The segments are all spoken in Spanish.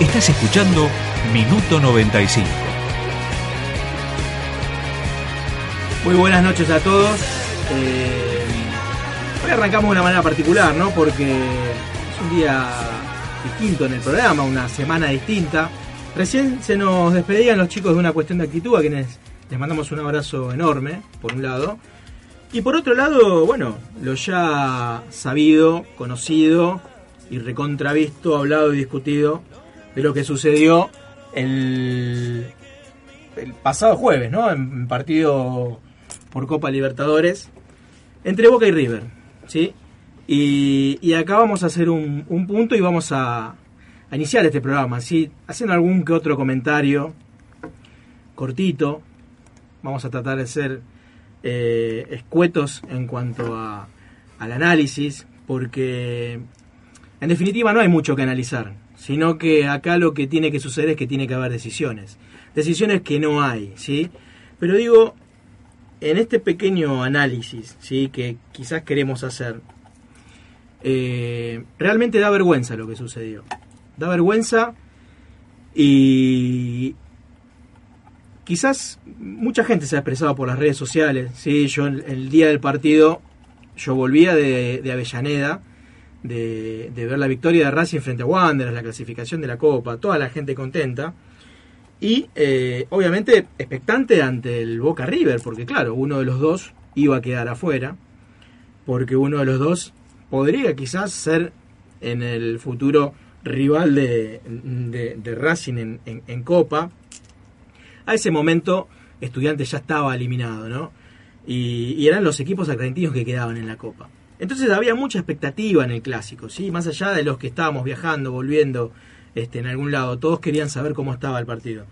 Estás escuchando Minuto 95. Muy buenas noches a todos. Eh, hoy arrancamos de una manera particular, ¿no? Porque es un día distinto en el programa, una semana distinta. Recién se nos despedían los chicos de una cuestión de actitud, a quienes les mandamos un abrazo enorme, por un lado. Y por otro lado, bueno, lo ya sabido, conocido y recontravisto, hablado y discutido de lo que sucedió el, pasado jueves, ¿no? En partido por Copa Libertadores entre Boca y River, ¿sí? Y, acá vamos a hacer un, un punto y vamos a, a, iniciar este programa, ¿sí? Haciendo algún que otro comentario cortito. Vamos a tratar de ser eh, escuetos en cuanto a, al análisis, porque en definitiva no hay mucho que analizar sino que acá lo que tiene que suceder es que tiene que haber decisiones. Decisiones que no hay, ¿sí? Pero digo, en este pequeño análisis, ¿sí? Que quizás queremos hacer, eh, realmente da vergüenza lo que sucedió. Da vergüenza y quizás mucha gente se ha expresado por las redes sociales, ¿sí? Yo el, día del partido, yo volvía de, de Avellaneda, de, ver la victoria de Racing frente a Wanderers, la clasificación de la Copa, toda la gente contenta. Y eh, obviamente expectante ante el Boca River, porque claro, uno de los dos iba a quedar afuera, porque uno de los dos podría quizás ser en el futuro rival de, de, Racing en, en, en, Copa. A ese momento, Estudiantes ya estaba eliminado, ¿no? Y, y eran los equipos argentinos que quedaban en la Copa. Entonces había mucha expectativa en el clásico, ¿sí? Más allá de los que estábamos viajando, volviendo este, en algún lado, todos querían saber cómo estaba el partido.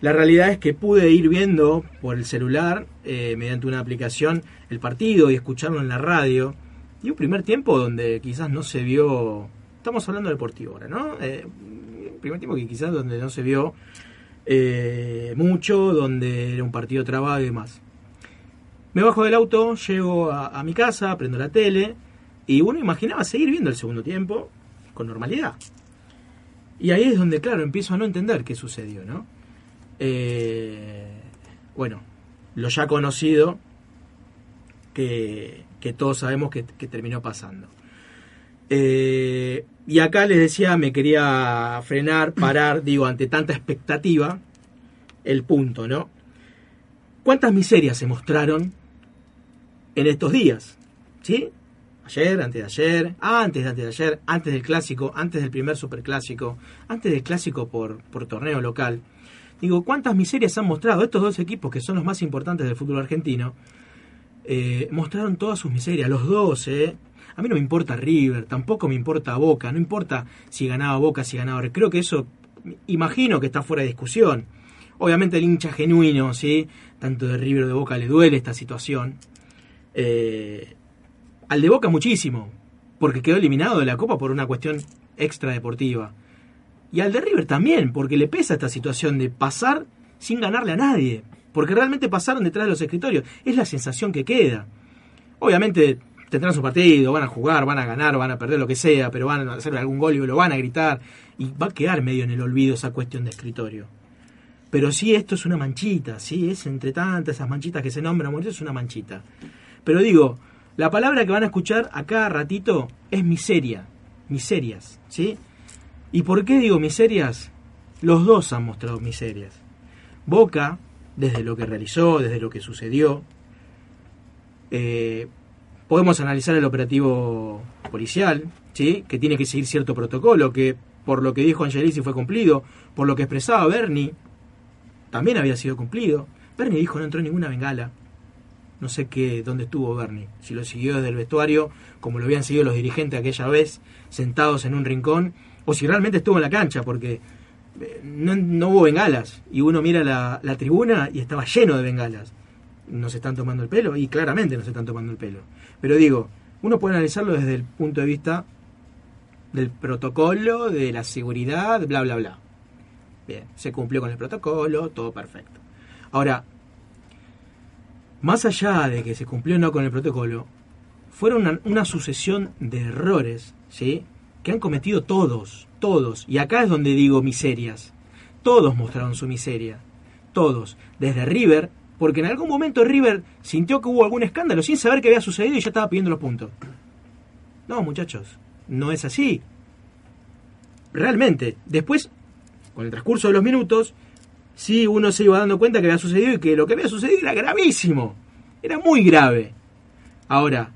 La realidad es que pude ir viendo por el celular, eh, mediante una aplicación, el partido y escucharlo en la radio. Y un primer tiempo donde quizás no se vio. Estamos hablando del deportivo ahora, ¿no? Eh, un primer tiempo que quizás donde no se vio eh, mucho, donde era un partido trabado y demás. Me bajo del auto, llego a, a, mi casa, prendo la tele y uno imaginaba seguir viendo el segundo tiempo con normalidad. Y ahí es donde, claro, empiezo a no entender qué sucedió, ¿no? Eh, bueno, lo ya conocido que, que todos sabemos que, que terminó pasando. Eh, y acá les decía, me quería frenar, parar, digo, ante tanta expectativa, el punto, ¿no? ¿Cuántas miserias se mostraron en estos días. ¿Sí? Ayer, antes de ayer, antes de antes de ayer, antes del clásico, antes del primer superclásico, antes del clásico por, por torneo local. Digo, ¿cuántas miserias han mostrado estos dos equipos que son los más importantes del fútbol argentino? Eh, mostraron todas sus miserias, los dos, ¿eh? A mí no me importa River, tampoco me importa Boca, no importa si ganaba Boca, si ganaba. Creo que eso, imagino que está fuera de discusión. Obviamente el hincha genuino, ¿sí? Tanto de River o de Boca le duele esta situación. Eh, al de Boca muchísimo, porque quedó eliminado de la Copa por una cuestión extra deportiva. Y al de River también, porque le pesa esta situación de pasar sin ganarle a nadie. Porque realmente pasaron detrás de los escritorios. Es la sensación que queda. Obviamente tendrán su partido, van a jugar, van a ganar, van a perder lo que sea, pero van a hacer algún gol y lo van a gritar. Y va a quedar medio en el olvido esa cuestión de escritorio. Pero sí, esto es una manchita, sí, es entre tantas esas manchitas que se nombran, es una manchita. Pero digo, la palabra que van a escuchar a cada ratito es miseria, miserias, ¿sí? ¿Y por qué digo miserias? Los dos han mostrado miserias. Boca, desde lo que realizó, desde lo que sucedió, eh, podemos analizar el operativo policial, ¿sí? que tiene que seguir cierto protocolo, que por lo que dijo Angelici fue cumplido, por lo que expresaba Bernie, también había sido cumplido. Bernie dijo no entró ninguna bengala, no sé qué, dónde estuvo Bernie. Si lo siguió desde el vestuario, como lo habían seguido los dirigentes aquella vez, sentados en un rincón, o si realmente estuvo en la cancha, porque eh, no, hubo bengalas. Y uno mira la, la tribuna y estaba lleno de bengalas. Nos están tomando el pelo, y claramente nos están tomando el pelo. Pero digo, uno puede analizarlo desde el punto de vista del protocolo, de la seguridad, bla, bla, bla. Bien, se cumplió con el protocolo, todo perfecto. Ahora, más allá de que se cumplió o no con el protocolo, fueron una, sucesión de errores, ¿sí? Que han cometido todos, todos. Y acá es donde digo miserias. Todos mostraron su miseria. Todos. Desde River, porque en algún momento River sintió que hubo algún escándalo sin saber qué había sucedido y ya estaba pidiendo los puntos. No, muchachos, no es así. Realmente, después, con el transcurso de los minutos, sí uno se iba dando cuenta que había sucedido y que lo que había sucedido era gravísimo. Era muy grave. Ahora,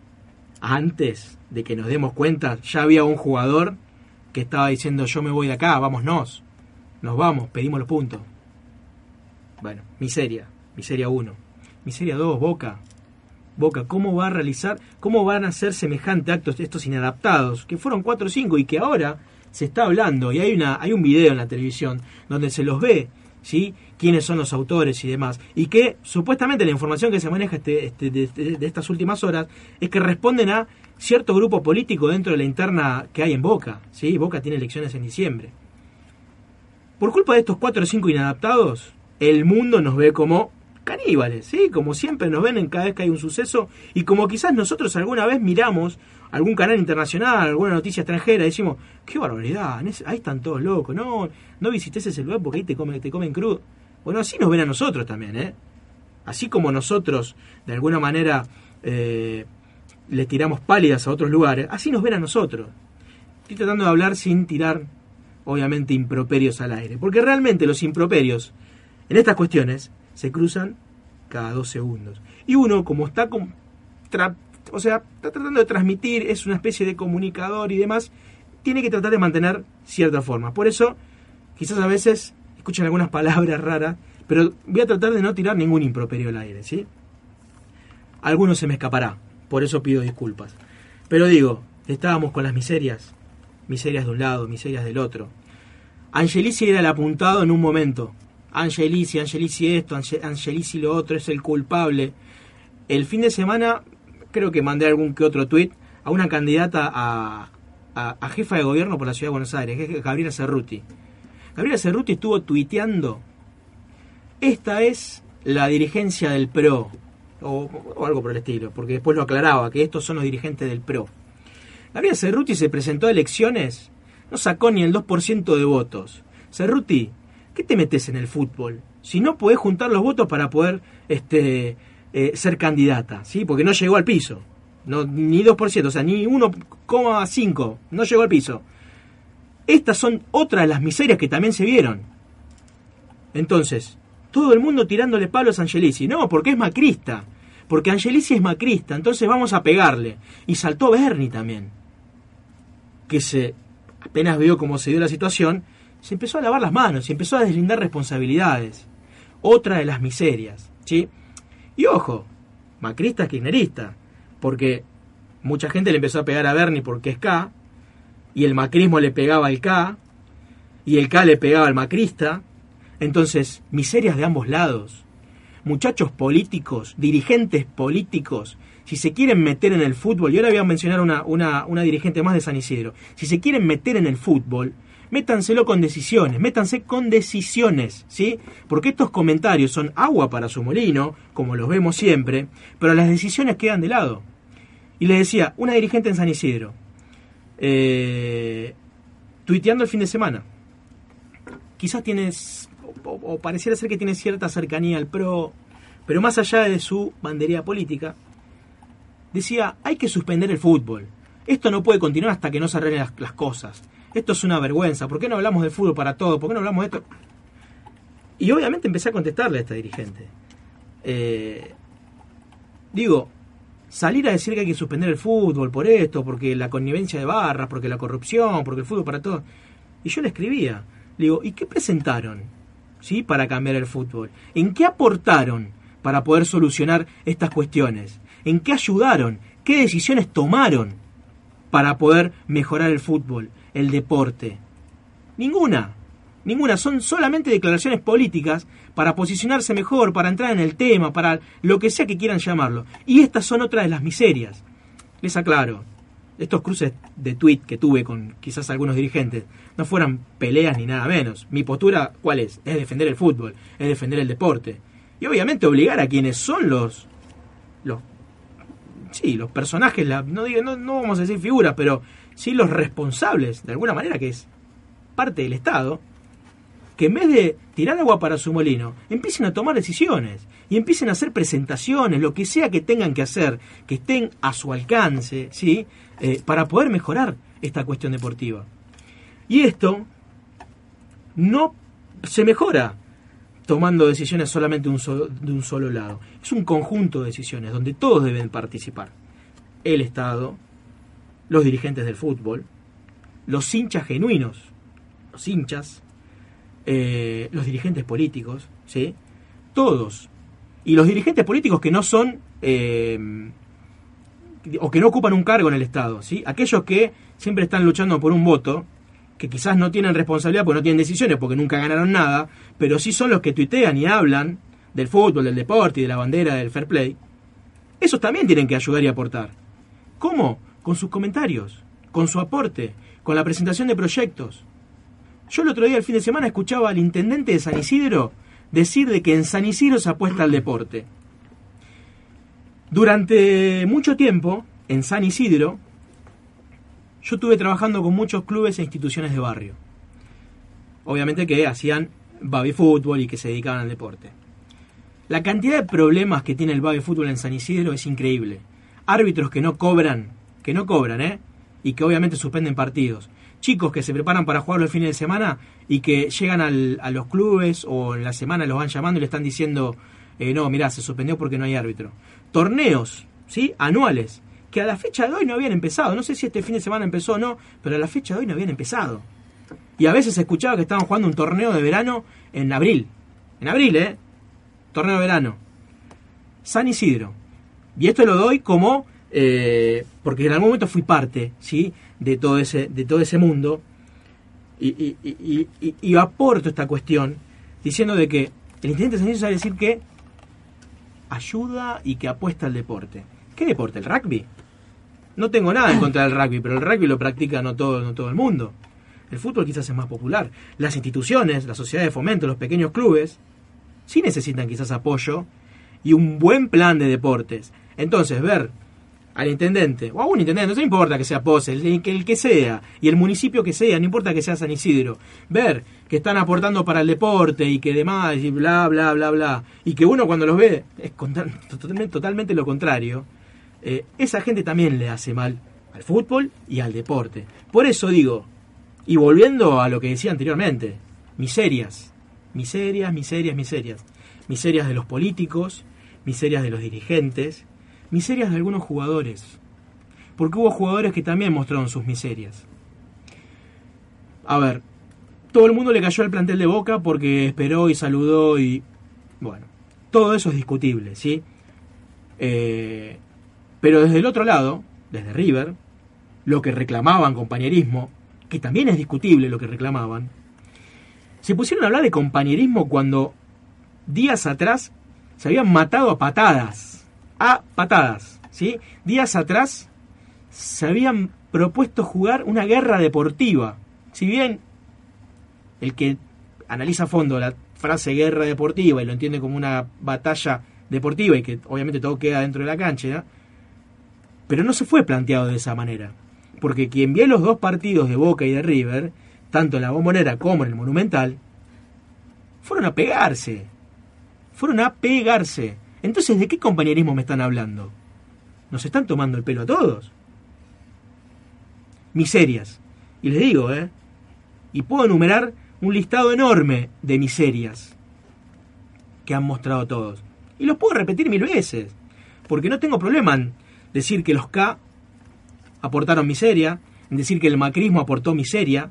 antes de que nos demos cuenta, ya había un jugador que estaba diciendo yo me voy de acá, vámonos. Nos vamos, pedimos los puntos. Bueno, miseria, miseria 1. Miseria 2, Boca. Boca, ¿cómo va a realizar, cómo van a hacer semejante actos estos inadaptados, que fueron 4 o 5 y que ahora se está hablando y hay una hay un video en la televisión donde se los ve ¿sí? quiénes son los autores y demás. Y que supuestamente la información que se maneja este, este de, estas últimas horas es que responden a cierto grupo político dentro de la interna que hay en Boca. ¿sí? Boca tiene elecciones en diciembre. Por culpa de estos cuatro o cinco inadaptados, el mundo nos ve como caníbales, ¿sí? Como siempre nos ven en cada vez que hay un suceso y como quizás nosotros alguna vez miramos algún canal internacional, alguna noticia extranjera, decimos, qué barbaridad, ahí están todos locos, no, no visites ese lugar porque ahí te comen, te comen crudo. Bueno, así nos ven a nosotros también, ¿eh? Así como nosotros, de alguna manera, eh, le tiramos pálidas a otros lugares, así nos ven a nosotros. Estoy tratando de hablar sin tirar, obviamente, improperios al aire, porque realmente los improperios, en estas cuestiones, se cruzan cada dos segundos. Y uno, como está con, o sea, está tratando de transmitir, es una especie de comunicador y demás, tiene que tratar de mantener cierta forma. Por eso, quizás a veces escuchan algunas palabras raras, pero voy a tratar de no tirar ningún improperio al aire, ¿sí? Algunos se me escapará, por eso pido disculpas. Pero digo, estábamos con las miserias, miserias de un lado, miserias del otro. Angelici era el apuntado en un momento. Angelici, Angelici esto, Angelici lo otro, es el culpable. El fin de semana creo que mandé algún que otro tuit a una candidata a, jefa de gobierno por la ciudad de Buenos Aires, que es Gabriela Cerruti. Gabriela Cerruti estuvo tuiteando, esta es la dirigencia del PRO, o, algo por el estilo, porque después lo aclaraba, que estos son los dirigentes del PRO. Gabriela Cerruti se presentó a elecciones, no sacó ni el 2% de votos. Cerruti, ¿qué te metes en el fútbol? Si no podés juntar los votos para poder este, eh, ser candidata, ¿sí? Porque no llegó al piso. No, ni 2%, o sea, ni 1,5%, no llegó al piso. Estas son otras de las miserias que también se vieron. Entonces, todo el mundo tirándole palos a Angelici. No, porque es macrista. Porque Angelici es macrista, entonces vamos a pegarle. Y saltó Bernie también. Que se apenas vio cómo se dio la situación, se empezó a lavar las manos y empezó a deslindar responsabilidades. Otra de las miserias, ¿sí? Y ojo, macrista es kirchnerista, porque mucha gente le empezó a pegar a Bernie porque es K, y el macrismo le pegaba al K, y el K le pegaba al macrista. Entonces, miserias de ambos lados. Muchachos políticos, dirigentes políticos, si se quieren meter en el fútbol, y ahora voy a mencionar una, una, una dirigente más de San Isidro, si se quieren meter en el fútbol, métanselo con decisiones, métanse con decisiones, ¿sí? Porque estos comentarios son agua para su molino, como los vemos siempre, pero las decisiones quedan de lado. Y les decía, una dirigente en San Isidro, eh, tuiteando el fin de semana, quizás tienes, o, pareciera ser que tiene cierta cercanía al PRO, pero más allá de su bandería política, decía, hay que suspender el fútbol. Esto no puede continuar hasta que no se arreglen las cosas esto es una vergüenza, ¿por qué no hablamos de fútbol para todo? ¿Por qué no hablamos de esto? Y obviamente empecé a contestarle a esta dirigente. Eh, digo, salir a decir que hay que suspender el fútbol por esto, porque la connivencia de barras, porque la corrupción, porque el fútbol para todo. Y yo le escribía, le digo, ¿y qué presentaron? ¿Sí? Para cambiar el fútbol. ¿En qué aportaron para poder solucionar estas cuestiones? ¿En qué ayudaron? ¿Qué decisiones tomaron para poder mejorar el fútbol, el deporte? Ninguna. Ninguna. Son solamente declaraciones políticas para posicionarse mejor, para entrar en el tema, para lo que sea que quieran llamarlo. Y estas son otras de las miserias. Les aclaro, estos cruces de tweet que tuve con quizás algunos dirigentes no fueran peleas ni nada menos. Mi postura, ¿cuál es? Es defender el fútbol, es defender el deporte. Y obviamente obligar a quienes son los, los sí, los personajes, no, digo, no, no vamos a decir figuras, pero sí los responsables, de alguna manera, que es parte del Estado, que en vez de tirar agua para su molino, empiecen a tomar decisiones y empiecen a hacer presentaciones, lo que sea que tengan que hacer, que estén a su alcance, ¿sí? Eh, para poder mejorar esta cuestión deportiva. Y esto no se mejora tomando decisiones solamente de un solo lado. Es un conjunto de decisiones donde todos deben participar. El Estado, los dirigentes del fútbol, los hinchas genuinos, los hinchas, eh, los dirigentes políticos, ¿sí? Todos. Y los dirigentes políticos que no son eh, o que no ocupan un cargo en el Estado, ¿sí? Aquellos que siempre están luchando por un voto, que quizás no tienen responsabilidad porque no tienen decisiones, porque nunca ganaron nada, pero sí son los que tuitean y hablan del fútbol, del deporte y de la bandera del fair play, esos también tienen que ayudar y aportar. ¿Cómo? Con sus comentarios, con su aporte, con la presentación de proyectos. Yo el otro día, el fin de semana, escuchaba al intendente de San Isidro decir de que en San Isidro se apuesta al deporte. Durante mucho tiempo, en San Isidro, yo estuve trabajando con muchos clubes e instituciones de barrio. Obviamente que hacían baby fútbol y que se dedicaban al deporte. La cantidad de problemas que tiene el baby fútbol en San Isidro es increíble. Árbitros que no cobran, que no cobran, ¿eh? Y que obviamente suspenden partidos. Chicos que se preparan para jugar los fines de semana y que llegan a los clubes o en la semana los van llamando y le están diciendo, eh, no, mirá, se suspendió porque no hay árbitro torneos, ¿sí? Anuales, que a la fecha de hoy no habían empezado. No sé si este fin de semana empezó o no, pero a la fecha de hoy no habían empezado. Y a veces escuchaba que estaban jugando un torneo de verano en abril. En abril, ¿eh? Torneo de verano. San Isidro. Y esto lo doy como... Eh, porque en algún momento fui parte, ¿sí? De todo ese, de todo ese mundo. Y, y, y, y, aporto esta cuestión diciendo de que el intendente Isidro sabe decir que ayuda y que apuesta al deporte. ¿Qué deporte? ¿El rugby? No tengo nada en contra del rugby, pero el rugby lo practica no todo, no todo el mundo. El fútbol quizás es más popular. Las instituciones, la sociedad de fomento, los pequeños clubes, sí necesitan quizás apoyo y un buen plan de deportes. Entonces, ver al intendente, o a un intendente, no importa que sea Pose, el, el, que sea, y el municipio que sea, no importa que sea San Isidro, ver que están aportando para el deporte y que demás, y bla, bla, bla, bla, y que uno cuando los ve es totalmente, totalmente lo contrario, eh, esa gente también le hace mal al fútbol y al deporte. Por eso digo, y volviendo a lo que decía anteriormente, miserias, miserias, miserias, miserias, miserias de los políticos, miserias de los dirigentes, miserias de algunos jugadores, porque hubo jugadores que también mostraron sus miserias. A ver, todo el mundo le cayó al plantel de Boca porque esperó y saludó y... Bueno, todo eso es discutible, ¿sí? Eh, pero desde el otro lado, desde River, lo que reclamaban compañerismo, que también es discutible lo que reclamaban, se pusieron a hablar de compañerismo cuando días atrás se habían matado a patadas a patadas. ¿sí? Días atrás se habían propuesto jugar una guerra deportiva. Si bien el que analiza a fondo la frase guerra deportiva y lo entiende como una batalla deportiva y que obviamente todo queda dentro de la cancha, pero no se fue planteado de esa manera. Porque quien vio los dos partidos de Boca y de River, tanto en la bombonera como en el Monumental, fueron a pegarse. Fueron a pegarse. Entonces, ¿de qué compañerismo me están hablando? ¿Nos están tomando el pelo a todos? Miserias. Y les digo, ¿eh? Y puedo enumerar un listado enorme de miserias que han mostrado todos. Y los puedo repetir mil veces. Porque no tengo problema en decir que los K aportaron miseria, en decir que el macrismo aportó miseria,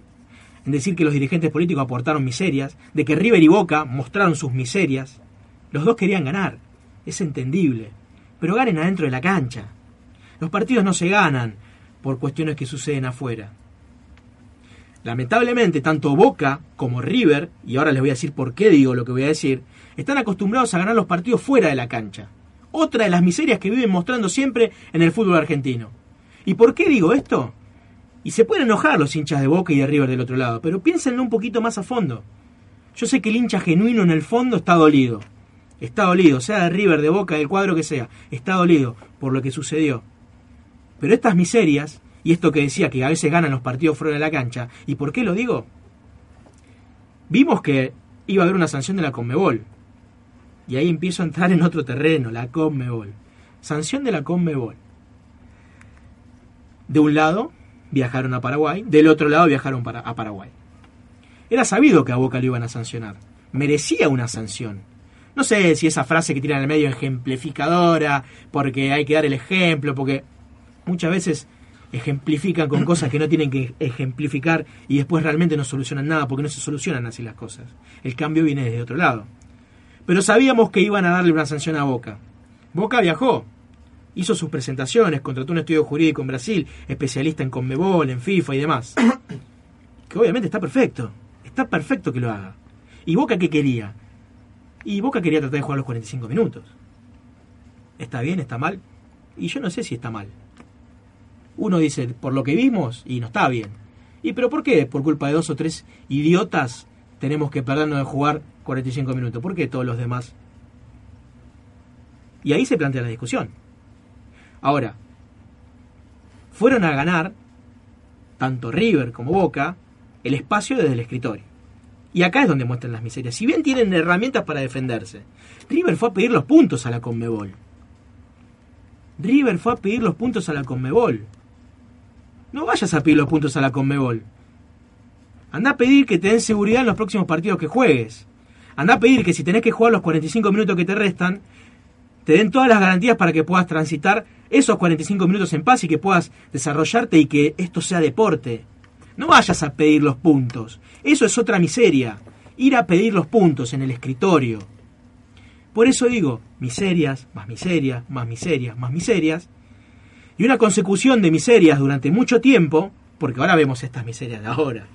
en decir que los dirigentes políticos aportaron miserias, de que River y Boca mostraron sus miserias. Los dos querían ganar es entendible, pero ganen adentro de la cancha. Los partidos no se ganan por cuestiones que suceden afuera. Lamentablemente, tanto Boca como River, y ahora les voy a decir por qué digo lo que voy a decir, están acostumbrados a ganar los partidos fuera de la cancha. Otra de las miserias que viven mostrando siempre en el fútbol argentino. ¿Y por qué digo esto? Y se pueden enojar los hinchas de Boca y de River del otro lado, pero piénsenlo un poquito más a fondo. Yo sé que el hincha genuino en el fondo está dolido. Está dolido, sea de River, de Boca, del cuadro que sea. Está dolido por lo que sucedió. Pero estas miserias, y esto que decía que a veces ganan los partidos fuera de la cancha, ¿y por qué lo digo? Vimos que iba a haber una sanción de la Conmebol. Y ahí empiezo a entrar en otro terreno, la Conmebol. Sanción de la Conmebol. De un lado viajaron a Paraguay, del otro lado viajaron para, a Paraguay. Era sabido que a Boca lo iban a sancionar. Merecía una sanción. No sé si esa frase que tiran al medio ejemplificadora, porque hay que dar el ejemplo, porque muchas veces ejemplifican con cosas que no tienen que ejemplificar y después realmente no solucionan nada porque no se solucionan así las cosas. El cambio viene desde otro lado. Pero sabíamos que iban a darle una sanción a Boca. Boca viajó, hizo sus presentaciones, contrató un estudio jurídico en Brasil, especialista en Conmebol, en FIFA y demás. Que obviamente está perfecto, está perfecto que lo haga. ¿Y Boca qué quería? Y Boca quería tratar de jugar los 45 minutos. ¿Está bien? ¿Está mal? Y yo no sé si está mal. Uno dice, por lo que vimos, y no está bien. ¿Y pero por qué? Por culpa de dos o tres idiotas tenemos que perdernos de jugar 45 minutos. ¿Por qué todos los demás? Y ahí se plantea la discusión. Ahora, fueron a ganar, tanto River como Boca, el espacio desde el escritorio. Y acá es donde muestran las miserias. Si bien tienen herramientas para defenderse, River fue a pedir los puntos a la Conmebol. River fue a pedir los puntos a la Conmebol. No vayas a pedir los puntos a la Conmebol. Anda a pedir que te den seguridad en los próximos partidos que juegues. Anda a pedir que si tenés que jugar los 45 minutos que te restan, te den todas las garantías para que puedas transitar esos 45 minutos en paz y que puedas desarrollarte y que esto sea deporte. No vayas a pedir los puntos. Eso es otra miseria. Ir a pedir los puntos en el escritorio. Por eso digo, miserias, más miserias, más miserias, más miserias. Y una consecución de miserias durante mucho tiempo, porque ahora vemos estas miserias de ahora,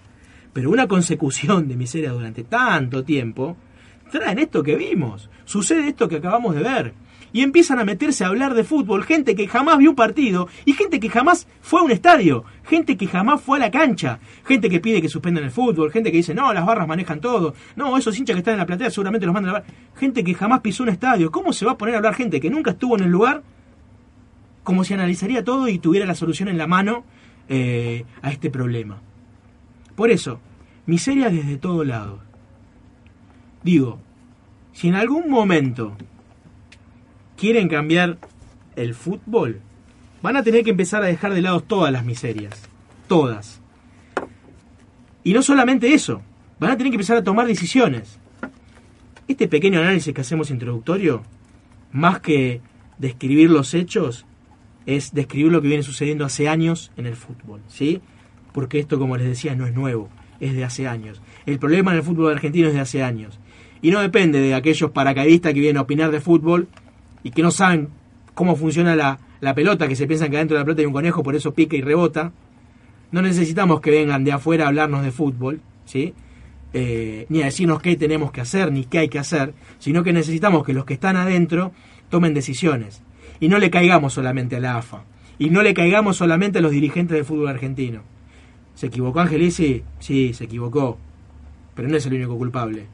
pero una consecución de miserias durante tanto tiempo, traen esto que vimos. Sucede esto que acabamos de ver y empiezan a meterse a hablar de fútbol, gente que jamás vio un partido y gente que jamás fue a un estadio, gente que jamás fue a la cancha, gente que pide que suspendan el fútbol, gente que dice, no, las barras manejan todo, no, esos hinchas que están en la platea seguramente los mandan a la barra, gente que jamás pisó un estadio, ¿cómo se va a poner a hablar gente que nunca estuvo en el lugar? Como si analizaría todo y tuviera la solución en la mano eh, a este problema. Por eso, miseria desde todo lado. Digo, si en algún momento quieren cambiar el fútbol, van a tener que empezar a dejar de lado todas las miserias. Todas. Y no solamente eso, van a tener que empezar a tomar decisiones. Este pequeño análisis que hacemos introductorio, más que describir los hechos, es describir lo que viene sucediendo hace años en el fútbol, ¿sí? Porque esto, como les decía, no es nuevo, es de hace años. El problema en el fútbol argentino es de hace años. Y no depende de aquellos paracaidistas que vienen a opinar de fútbol y que no saben cómo funciona la, pelota, que se piensan que dentro de la pelota hay un conejo, por eso pica y rebota. No necesitamos que vengan de afuera a hablarnos de fútbol, ¿sí? Eh, ni a decirnos qué tenemos que hacer, ni qué hay que hacer, sino que necesitamos que los que están adentro tomen decisiones. Y no le caigamos solamente a la AFA. Y no le caigamos solamente a los dirigentes del fútbol argentino. ¿Se equivocó Angelici? Sí, se equivocó. Pero no es el único culpable.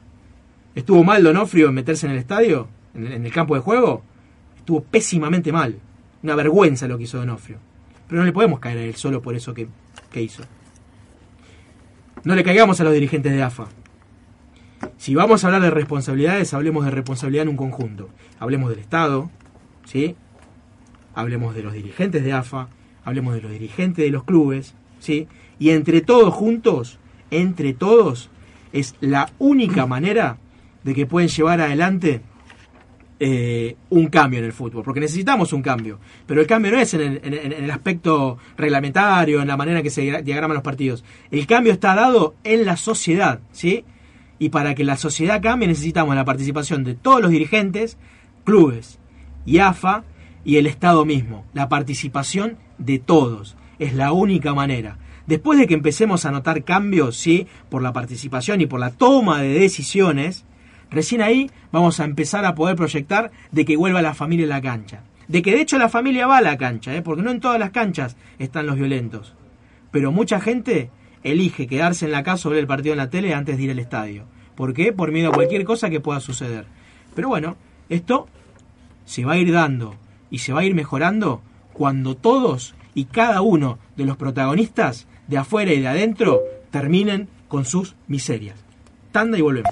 ¿Estuvo mal Donofrio en meterse en el estadio? ¿En el campo de juego? Estuvo pésimamente mal. Una vergüenza lo que hizo Donofrio. Pero no le podemos caer a él solo por eso que, hizo. No le caigamos a los dirigentes de AFA. Si vamos a hablar de responsabilidades, hablemos de responsabilidad en un conjunto. Hablemos del Estado, ¿sí? Hablemos de los dirigentes de AFA, hablemos de los dirigentes de los clubes, ¿sí? Y entre todos juntos, entre todos, es la única manera de que pueden llevar adelante eh, un cambio en el fútbol, porque necesitamos un cambio, pero el cambio no es en el, aspecto reglamentario, en la manera en que se diagraman los partidos, el cambio está dado en la sociedad, ¿sí? Y para que la sociedad cambie necesitamos la participación de todos los dirigentes, clubes, y AFA y el Estado mismo. La participación de todos. Es la única manera. Después de que empecemos a notar cambios, sí, por la participación y por la toma de decisiones, recién ahí vamos a empezar a poder proyectar de que vuelva la familia a la cancha. De que de hecho la familia va a la cancha, ¿eh? porque no en todas las canchas están los violentos. Pero mucha gente elige quedarse en la casa o ver el partido en la tele antes de ir al estadio. ¿Por qué? Por miedo a cualquier cosa que pueda suceder. Pero bueno, esto se va a ir dando y se va a ir mejorando cuando todos y cada uno de los protagonistas de afuera y de adentro terminen con sus miserias. Tanda y volvemos.